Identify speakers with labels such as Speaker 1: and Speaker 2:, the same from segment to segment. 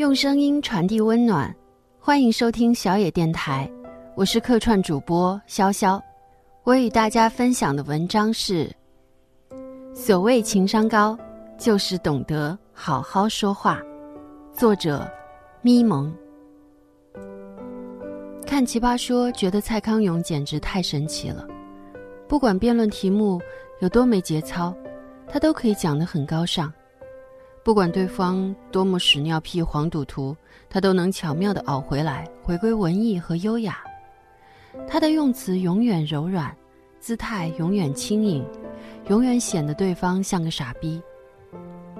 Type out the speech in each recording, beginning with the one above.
Speaker 1: 用声音传递温暖，欢迎收听小野电台，我是客串主播潇潇。我与大家分享的文章是：所谓情商高，就是懂得好好说话。作者：咪蒙。看《奇葩说》，觉得蔡康永简直太神奇了。不管辩论题目有多没节操，他都可以讲得很高尚。不管对方多么屎尿屁、黄赌毒，他都能巧妙地熬回来，回归文艺和优雅。他的用词永远柔软，姿态永远轻盈，永远显得对方像个傻逼。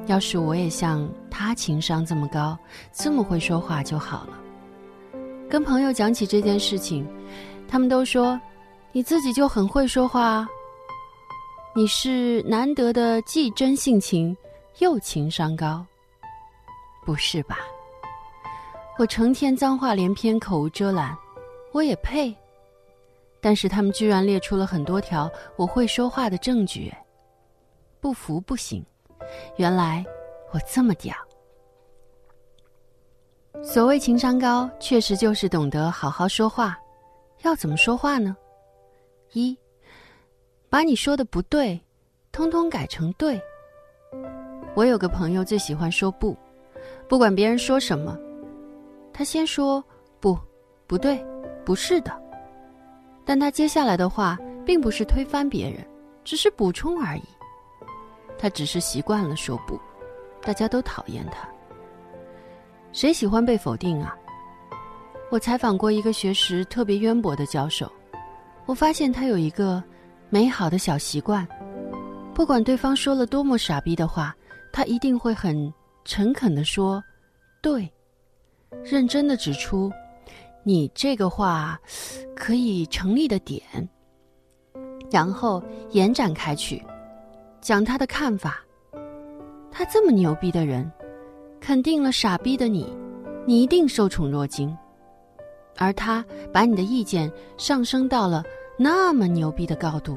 Speaker 1: 要是我也像他情商这么高，这么会说话就好了。跟朋友讲起这件事情，他们都说：“你自己就很会说话啊，你是难得的既真性情。”又情商高，不是吧？我成天脏话连篇，口无遮拦，我也配？但是他们居然列出了很多条我会说话的证据，不服不行！原来我这么屌。所谓情商高，确实就是懂得好好说话。要怎么说话呢？一，把你说的不对，通通改成对。我有个朋友最喜欢说不，不管别人说什么，他先说不，不对，不是的。但他接下来的话并不是推翻别人，只是补充而已。他只是习惯了说不，大家都讨厌他。谁喜欢被否定啊？我采访过一个学识特别渊博的教授，我发现他有一个美好的小习惯，不管对方说了多么傻逼的话。他一定会很诚恳的说：“对，认真的指出你这个话可以成立的点，然后延展开去，讲他的看法。他这么牛逼的人，肯定了傻逼的你，你一定受宠若惊。而他把你的意见上升到了那么牛逼的高度，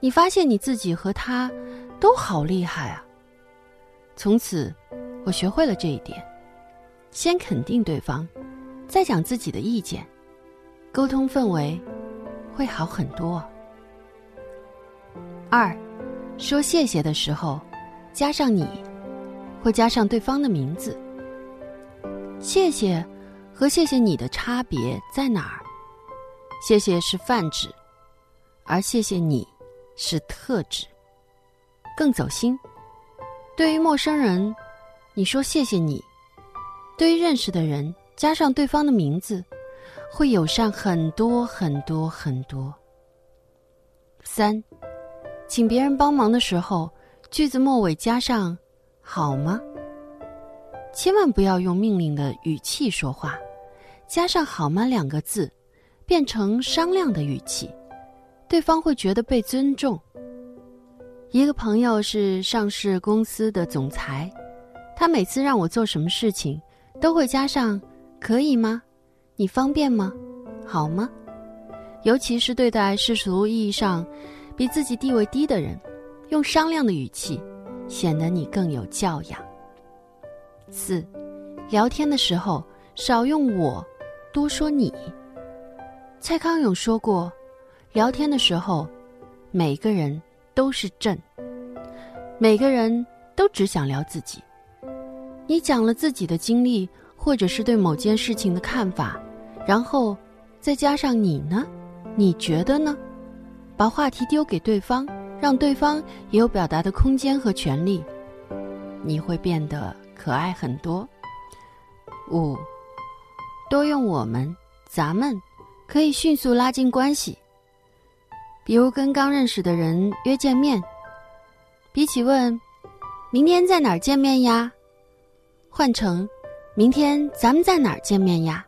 Speaker 1: 你发现你自己和他都好厉害啊！”从此，我学会了这一点：先肯定对方，再讲自己的意见，沟通氛围会好很多。二，说谢谢的时候，加上你，或加上对方的名字。谢谢和谢谢你的差别在哪儿？谢谢是泛指，而谢谢你是特指，更走心。对于陌生人，你说谢谢你；对于认识的人，加上对方的名字，会友善很多很多很多。三，请别人帮忙的时候，句子末尾加上“好吗”，千万不要用命令的语气说话，加上“好吗”两个字，变成商量的语气，对方会觉得被尊重。一个朋友是上市公司的总裁，他每次让我做什么事情，都会加上“可以吗？你方便吗？好吗？”尤其是对待世俗意义上比自己地位低的人，用商量的语气，显得你更有教养。四，聊天的时候少用我，多说你。蔡康永说过，聊天的时候，每个人。都是朕。每个人都只想聊自己。你讲了自己的经历，或者是对某件事情的看法，然后再加上你呢？你觉得呢？把话题丢给对方，让对方也有表达的空间和权利，你会变得可爱很多。五，多用我们、咱们，可以迅速拉近关系。比如跟刚认识的人约见面，比起问“明天在哪儿见面呀”，换成“明天咱们在哪儿见面呀”，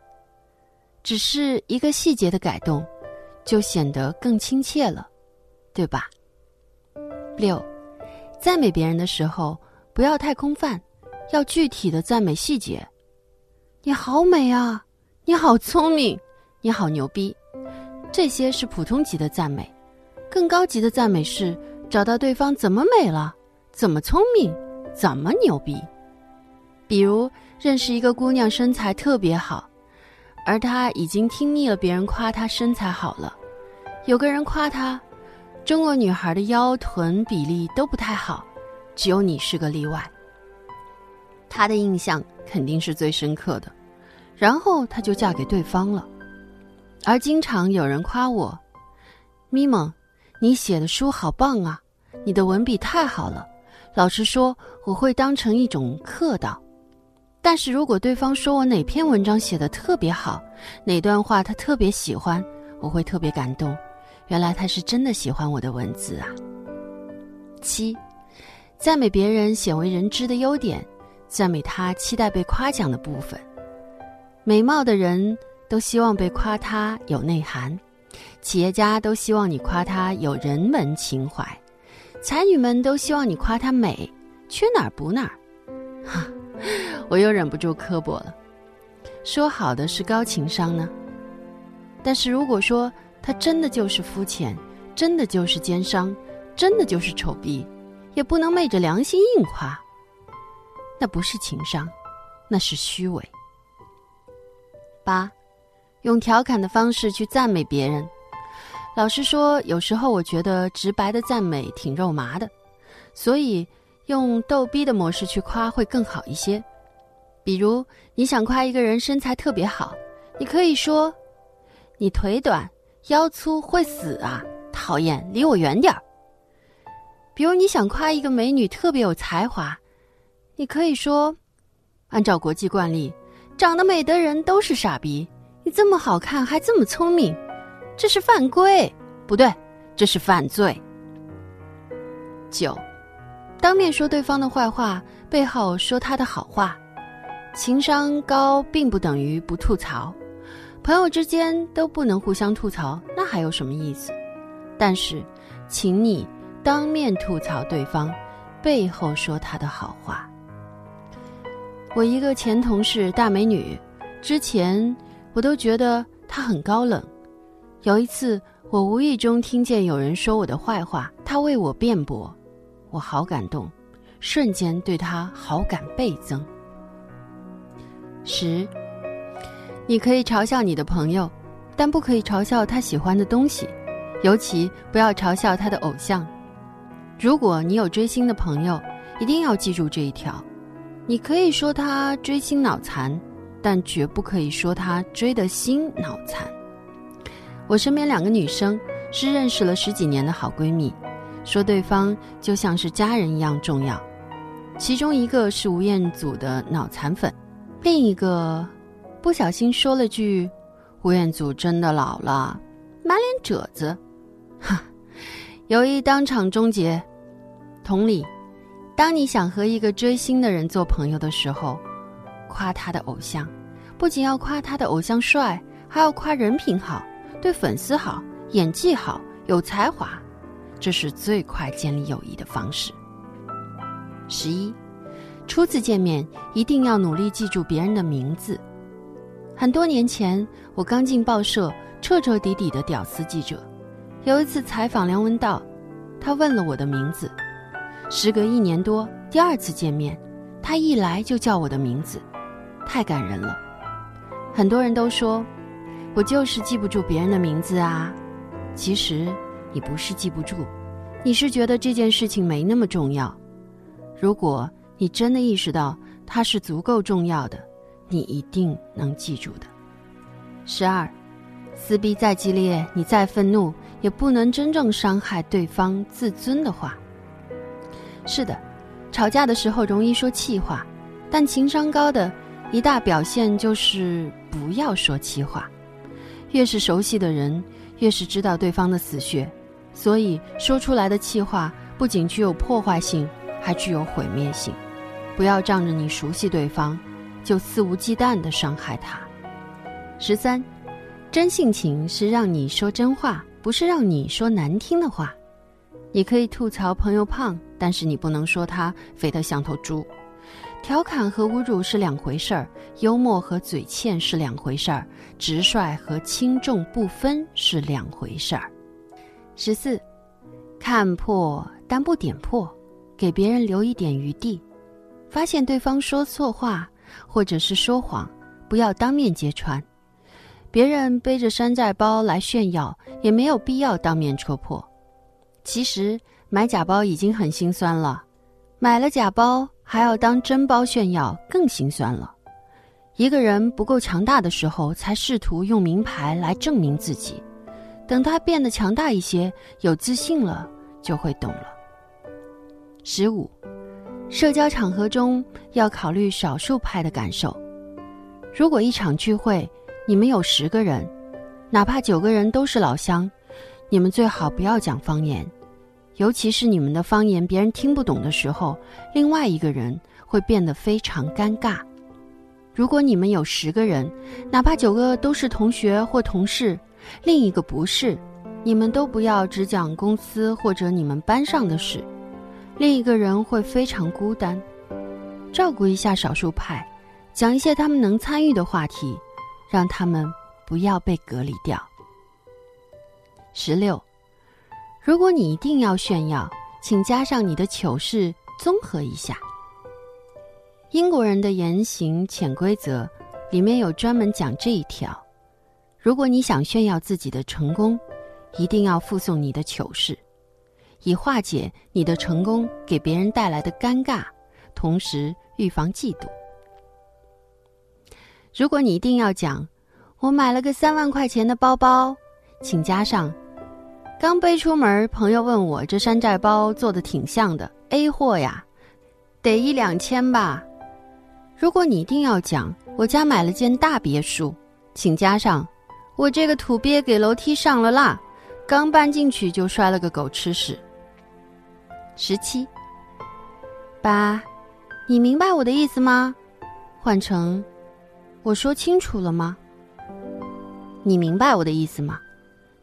Speaker 1: 只是一个细节的改动，就显得更亲切了，对吧？六，赞美别人的时候不要太空泛，要具体的赞美细节。你好美啊！你好聪明！你好牛逼！这些是普通级的赞美。更高级的赞美是找到对方怎么美了，怎么聪明，怎么牛逼。比如认识一个姑娘身材特别好，而她已经听腻了别人夸她身材好了，有个人夸她，中国女孩的腰臀比例都不太好，只有你是个例外。她的印象肯定是最深刻的，然后她就嫁给对方了。而经常有人夸我，咪蒙，你写的书好棒啊，你的文笔太好了。老实说，我会当成一种客套。但是如果对方说我哪篇文章写的特别好，哪段话他特别喜欢，我会特别感动。原来他是真的喜欢我的文字啊。七，赞美别人鲜为人知的优点，赞美他期待被夸奖的部分。美貌的人都希望被夸他有内涵，企业家都希望你夸他有人文情怀，才女们都希望你夸她美，缺哪儿补哪儿。哈。我又忍不住刻薄了，说好的是高情商呢？但是如果说他真的就是肤浅，真的就是奸商，真的就是丑逼，也不能昧着良心硬夸。那不是情商，那是虚伪。八，用调侃的方式去赞美别人。老实说，有时候我觉得直白的赞美挺肉麻的，所以。用逗逼的模式去夸会更好一些，比如你想夸一个人身材特别好，你可以说：“你腿短腰粗会死啊，讨厌，离我远点儿。”比如你想夸一个美女特别有才华，你可以说：“按照国际惯例，长得美的人都是傻逼，你这么好看还这么聪明，这是犯规，不对，这是犯罪。”九。当面说对方的坏话，背后说他的好话，情商高并不等于不吐槽。朋友之间都不能互相吐槽，那还有什么意思？但是，请你当面吐槽对方，背后说他的好话。我一个前同事大美女，之前我都觉得他很高冷。有一次，我无意中听见有人说我的坏话，他为我辩驳。我好感动，瞬间对他好感倍增。十，你可以嘲笑你的朋友，但不可以嘲笑他喜欢的东西，尤其不要嘲笑他的偶像。如果你有追星的朋友，一定要记住这一条：你可以说他追星脑残，但绝不可以说他追的心脑残。我身边两个女生是认识了十几年的好闺蜜。说对方就像是家人一样重要，其中一个是吴彦祖的脑残粉，另一个不小心说了句“吴彦祖真的老了”，满脸褶子，哈，友谊当场终结。同理，当你想和一个追星的人做朋友的时候，夸他的偶像，不仅要夸他的偶像帅，还要夸人品好，对粉丝好，演技好，有才华。这是最快建立友谊的方式。十一，初次见面一定要努力记住别人的名字。很多年前，我刚进报社，彻彻底底的屌丝记者。有一次采访梁文道，他问了我的名字。时隔一年多，第二次见面，他一来就叫我的名字，太感人了。很多人都说，我就是记不住别人的名字啊。其实。你不是记不住，你是觉得这件事情没那么重要。如果你真的意识到它是足够重要的，你一定能记住的。十二，撕逼再激烈，你再愤怒，也不能真正伤害对方自尊的话。是的，吵架的时候容易说气话，但情商高的一大表现就是不要说气话。越是熟悉的人，越是知道对方的死穴。所以说出来的气话不仅具有破坏性，还具有毁灭性。不要仗着你熟悉对方，就肆无忌惮地伤害他。十三，真性情是让你说真话，不是让你说难听的话。你可以吐槽朋友胖，但是你不能说他肥得像头猪。调侃和侮辱是两回事儿，幽默和嘴欠是两回事儿，直率和轻重不分是两回事儿。十四，看破但不点破，给别人留一点余地。发现对方说错话或者是说谎，不要当面揭穿。别人背着山寨包来炫耀，也没有必要当面戳破。其实买假包已经很心酸了，买了假包还要当真包炫耀，更心酸了。一个人不够强大的时候，才试图用名牌来证明自己。等他变得强大一些，有自信了，就会懂了。十五，社交场合中要考虑少数派的感受。如果一场聚会，你们有十个人，哪怕九个人都是老乡，你们最好不要讲方言，尤其是你们的方言别人听不懂的时候，另外一个人会变得非常尴尬。如果你们有十个人，哪怕九个都是同学或同事，另一个不是，你们都不要只讲公司或者你们班上的事，另一个人会非常孤单。照顾一下少数派，讲一些他们能参与的话题。让他们不要被隔离掉。十六，如果你一定要炫耀，请加上你的糗事，综合一下。英国人的言行潜规则里面有专门讲这一条：如果你想炫耀自己的成功，一定要附送你的糗事，以化解你的成功给别人带来的尴尬，同时预防嫉妒。如果你一定要讲，我买了个三万块钱的包包，请加上，刚背出门，朋友问我这山寨包做的挺像的，A 货呀，得一两千吧。如果你一定要讲，我家买了间大别墅，请加上，我这个土鳖给楼梯上了蜡，刚搬进去就摔了个狗吃屎。十七，八，你明白我的意思吗？换成。我说清楚了吗？你明白我的意思吗？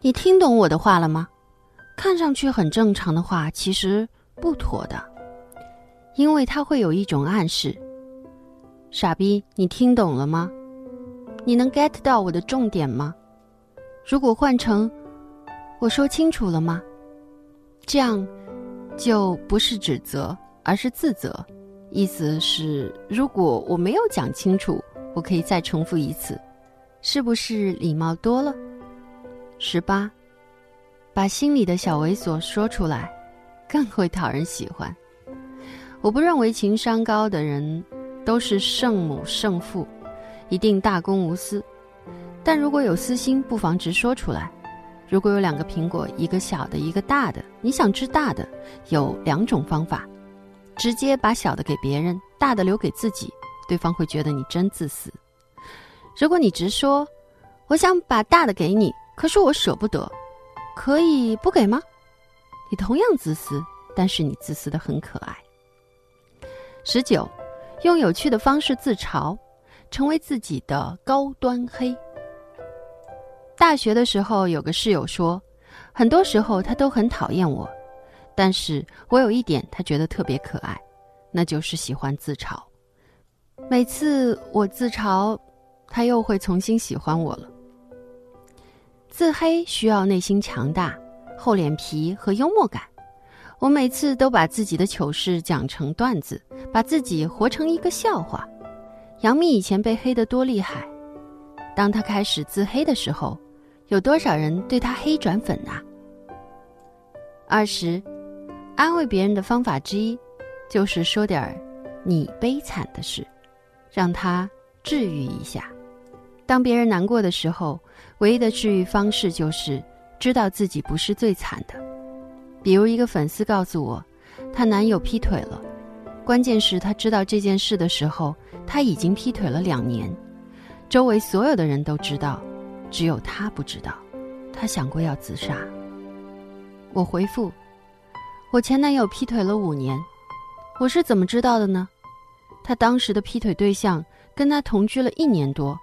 Speaker 1: 你听懂我的话了吗？看上去很正常的话，其实不妥的，因为它会有一种暗示。傻逼，你听懂了吗？你能 get 到我的重点吗？如果换成我说清楚了吗？这样就不是指责，而是自责。意思是，如果我没有讲清楚。我可以再重复一次，是不是礼貌多了？十八，把心里的小猥琐说出来，更会讨人喜欢。我不认为情商高的人都是圣母圣父，一定大公无私。但如果有私心，不妨直说出来。如果有两个苹果，一个小的，一个大的，你想吃大的，有两种方法：直接把小的给别人，大的留给自己。对方会觉得你真自私。如果你直说，我想把大的给你，可是我舍不得，可以不给吗？你同样自私，但是你自私的很可爱。十九，用有趣的方式自嘲，成为自己的高端黑。大学的时候，有个室友说，很多时候他都很讨厌我，但是我有一点他觉得特别可爱，那就是喜欢自嘲。每次我自嘲，他又会重新喜欢我了。自黑需要内心强大、厚脸皮和幽默感。我每次都把自己的糗事讲成段子，把自己活成一个笑话。杨幂以前被黑得多厉害，当她开始自黑的时候，有多少人对她黑转粉啊？二十，安慰别人的方法之一，就是说点儿你悲惨的事。让他治愈一下。当别人难过的时候，唯一的治愈方式就是知道自己不是最惨的。比如一个粉丝告诉我，她男友劈腿了，关键是她知道这件事的时候，他已经劈腿了两年，周围所有的人都知道，只有她不知道。她想过要自杀。我回复：我前男友劈腿了五年，我是怎么知道的呢？他当时的劈腿对象跟他同居了一年多，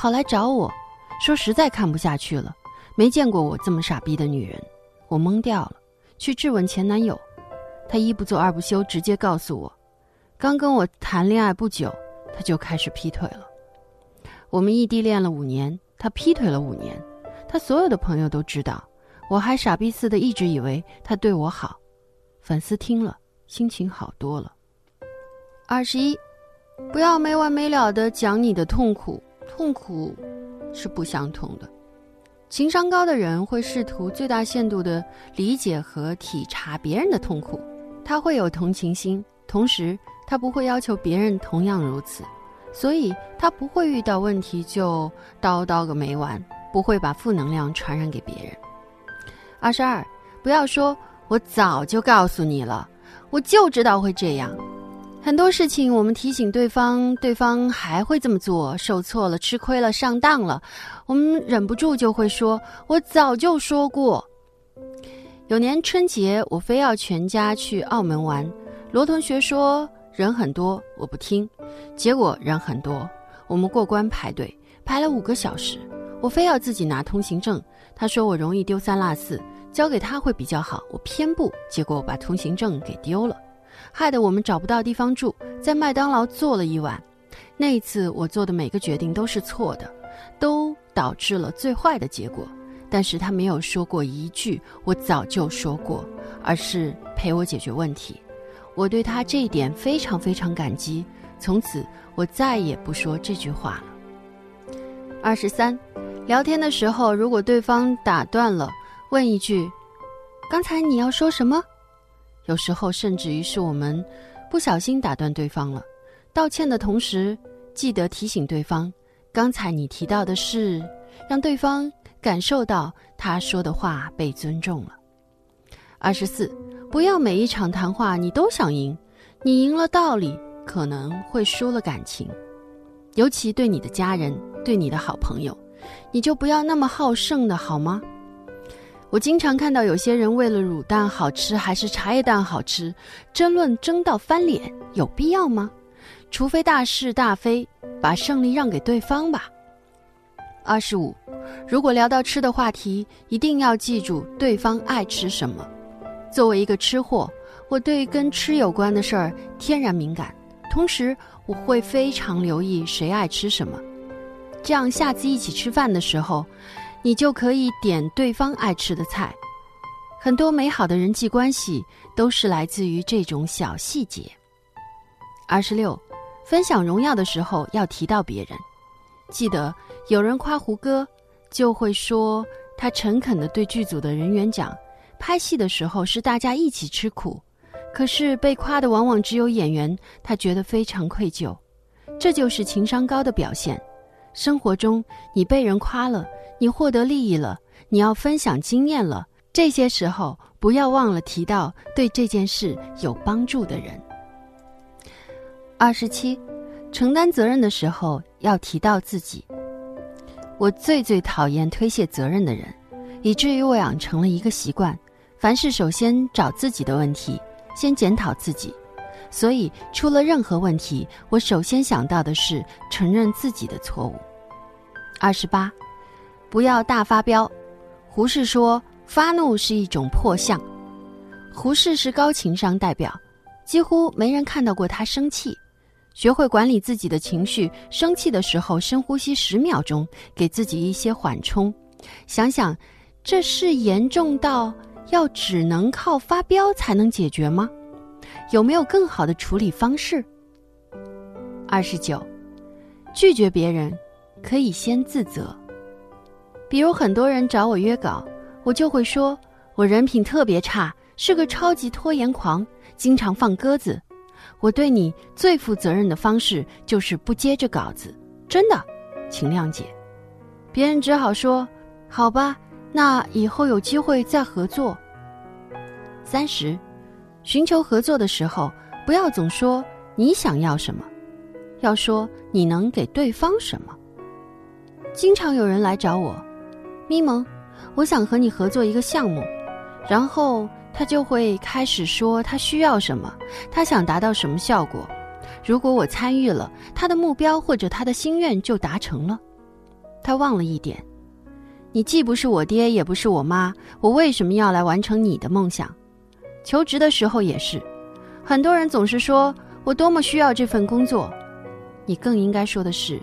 Speaker 1: 跑来找我，说实在看不下去了，没见过我这么傻逼的女人，我懵掉了，去质问前男友，他一不做二不休，直接告诉我，刚跟我谈恋爱不久，他就开始劈腿了。我们异地恋了五年，他劈腿了五年，他所有的朋友都知道，我还傻逼似的一直以为他对我好。粉丝听了，心情好多了。二十一，不要没完没了的讲你的痛苦，痛苦是不相同的。情商高的人会试图最大限度的理解和体察别人的痛苦，他会有同情心，同时他不会要求别人同样如此，所以他不会遇到问题就叨叨个没完，不会把负能量传染给别人。二十二，不要说我早就告诉你了，我就知道会这样。很多事情，我们提醒对方，对方还会这么做，受挫了，吃亏了，上当了，我们忍不住就会说：“我早就说过。”有年春节，我非要全家去澳门玩，罗同学说人很多，我不听，结果人很多，我们过关排队排了五个小时，我非要自己拿通行证，他说我容易丢三落四，交给他会比较好，我偏不，结果我把通行证给丢了。害得我们找不到地方住，在麦当劳坐了一晚。那一次我做的每个决定都是错的，都导致了最坏的结果。但是他没有说过一句“我早就说过”，而是陪我解决问题。我对他这一点非常非常感激。从此我再也不说这句话了。二十三，聊天的时候，如果对方打断了，问一句：“刚才你要说什么？”有时候甚至于是我们不小心打断对方了，道歉的同时记得提醒对方，刚才你提到的是，让对方感受到他说的话被尊重了。二十四，不要每一场谈话你都想赢，你赢了道理，可能会输了感情，尤其对你的家人，对你的好朋友，你就不要那么好胜的好吗？我经常看到有些人为了卤蛋好吃还是茶叶蛋好吃，争论争到翻脸，有必要吗？除非大是大非，把胜利让给对方吧。二十五，如果聊到吃的话题，一定要记住对方爱吃什么。作为一个吃货，我对跟吃有关的事儿天然敏感，同时我会非常留意谁爱吃什么，这样下次一起吃饭的时候。你就可以点对方爱吃的菜，很多美好的人际关系都是来自于这种小细节。二十六，分享荣耀的时候要提到别人，记得有人夸胡歌，就会说他诚恳的对剧组的人员讲，拍戏的时候是大家一起吃苦，可是被夸的往往只有演员，他觉得非常愧疚，这就是情商高的表现。生活中你被人夸了。你获得利益了，你要分享经验了，这些时候不要忘了提到对这件事有帮助的人。二十七，承担责任的时候要提到自己。我最最讨厌推卸责任的人，以至于我养成了一个习惯：凡事首先找自己的问题，先检讨自己。所以出了任何问题，我首先想到的是承认自己的错误。二十八。不要大发飙，胡适说发怒是一种破相。胡适是高情商代表，几乎没人看到过他生气。学会管理自己的情绪，生气的时候深呼吸十秒钟，给自己一些缓冲。想想，这是严重到要只能靠发飙才能解决吗？有没有更好的处理方式？二十九，拒绝别人，可以先自责。比如很多人找我约稿，我就会说，我人品特别差，是个超级拖延狂，经常放鸽子。我对你最负责任的方式就是不接这稿子，真的，请谅解。别人只好说，好吧，那以后有机会再合作。三十，寻求合作的时候，不要总说你想要什么，要说你能给对方什么。经常有人来找我。咪蒙，我想和你合作一个项目，然后他就会开始说他需要什么，他想达到什么效果。如果我参与了，他的目标或者他的心愿就达成了。他忘了一点，你既不是我爹，也不是我妈，我为什么要来完成你的梦想？求职的时候也是，很多人总是说我多么需要这份工作，你更应该说的是，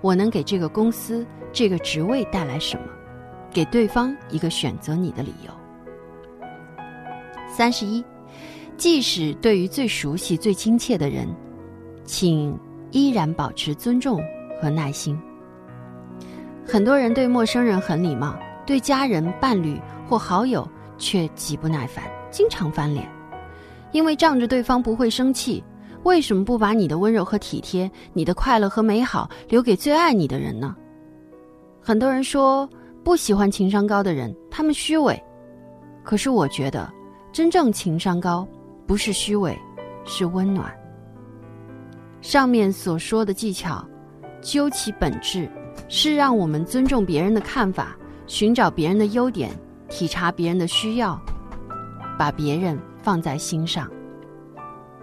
Speaker 1: 我能给这个公司这个职位带来什么。给对方一个选择你的理由。三十一，即使对于最熟悉、最亲切的人，请依然保持尊重和耐心。很多人对陌生人很礼貌，对家人、伴侣或好友却极不耐烦，经常翻脸，因为仗着对方不会生气。为什么不把你的温柔和体贴、你的快乐和美好留给最爱你的人呢？很多人说不喜欢情商高的人，他们虚伪。可是我觉得，真正情商高，不是虚伪，是温暖。上面所说的技巧，究其本质，是让我们尊重别人的看法，寻找别人的优点，体察别人的需要，把别人放在心上。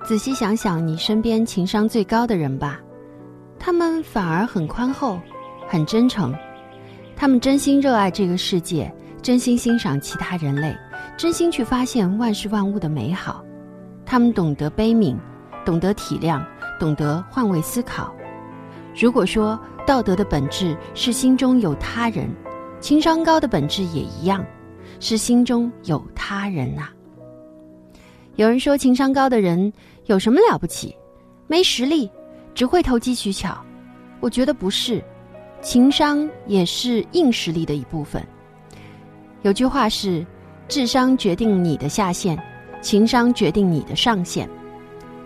Speaker 1: 仔细想想，你身边情商最高的人吧，他们反而很宽厚，很真诚，他们真心热爱这个世界，真心欣赏其他人类，真心去发现万事万物的美好。他们懂得悲悯，懂得体谅，懂得换位思考。如果说道德的本质是心中有他人，情商高的本质也一样，是心中有他人呐。有人说情商高的人有什么了不起？没实力，只会投机取巧。我觉得不是，情商也是硬实力的一部分。有句话是：智商决定你的下限，情商决定你的上限。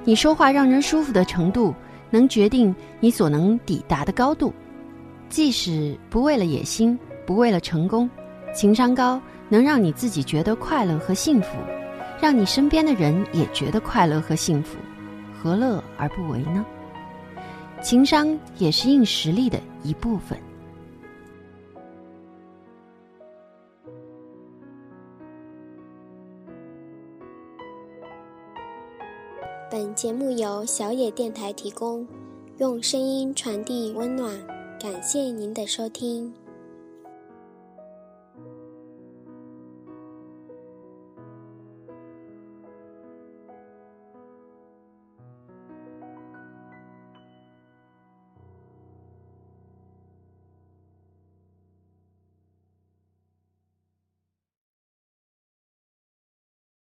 Speaker 1: 你说话让人舒服的程度，能决定你所能抵达的高度。即使不为了野心，不为了成功，情商高能让你自己觉得快乐和幸福。让你身边的人也觉得快乐和幸福，何乐而不为呢？情商也是硬实力的一部分。
Speaker 2: 本节目由小野电台提供，用声音传递温暖，感谢您的收听。